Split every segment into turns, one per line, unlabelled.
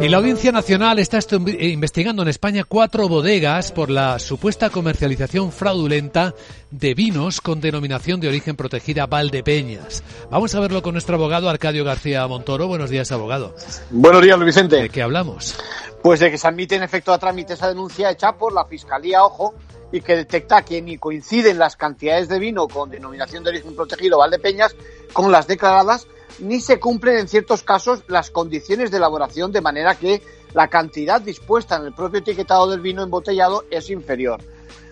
Y la Audiencia Nacional está eh, investigando en España cuatro bodegas por la supuesta comercialización fraudulenta de vinos con denominación de origen protegida Valdepeñas. Vamos a verlo con nuestro abogado Arcadio García Montoro. Buenos días, abogado.
Buenos días, Luis Vicente.
¿De qué hablamos?
Pues de que se admite en efecto a trámite esa denuncia hecha por la Fiscalía, ojo, y que detecta que ni coinciden las cantidades de vino con denominación de origen protegido Valdepeñas con las declaradas ni se cumplen en ciertos casos las condiciones de elaboración de manera que la cantidad dispuesta en el propio etiquetado del vino embotellado es inferior.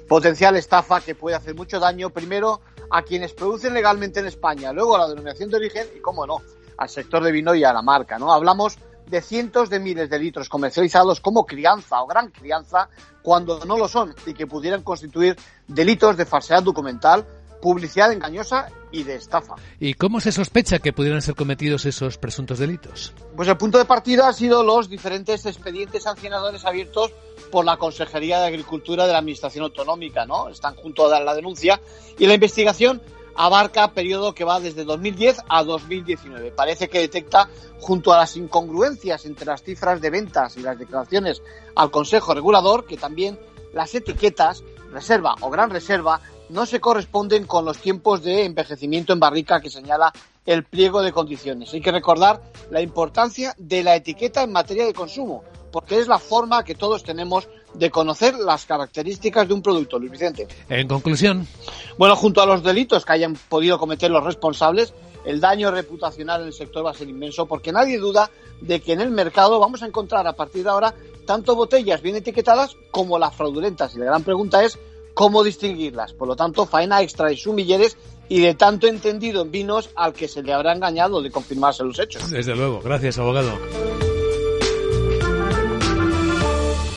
Potencial estafa que puede hacer mucho daño primero a quienes producen legalmente en España, luego a la denominación de origen y, cómo no, al sector de vino y a la marca. ¿no? Hablamos de cientos de miles de litros comercializados como crianza o gran crianza cuando no lo son y que pudieran constituir delitos de falsedad documental publicidad engañosa y de estafa.
¿Y cómo se sospecha que pudieran ser cometidos esos presuntos delitos?
Pues el punto de partida ha sido los diferentes expedientes sancionadores abiertos por la Consejería de Agricultura de la Administración Autonómica, ¿no? Están junto a la denuncia y la investigación abarca periodo que va desde 2010 a 2019. Parece que detecta, junto a las incongruencias entre las cifras de ventas y las declaraciones al Consejo Regulador, que también las etiquetas, reserva o gran reserva, no se corresponden con los tiempos de envejecimiento en barrica que señala el pliego de condiciones. Hay que recordar la importancia de la etiqueta en materia de consumo, porque es la forma que todos tenemos de conocer las características de un producto, Luis Vicente.
En conclusión.
Bueno, junto a los delitos que hayan podido cometer los responsables, el daño reputacional en el sector va a ser inmenso, porque nadie duda de que en el mercado vamos a encontrar a partir de ahora tanto botellas bien etiquetadas como las fraudulentas. Y la gran pregunta es cómo distinguirlas. Por lo tanto, faena extra y sumilleres y de tanto entendido en vinos al que se le habrá engañado de confirmarse los hechos.
Desde luego. Gracias, abogado.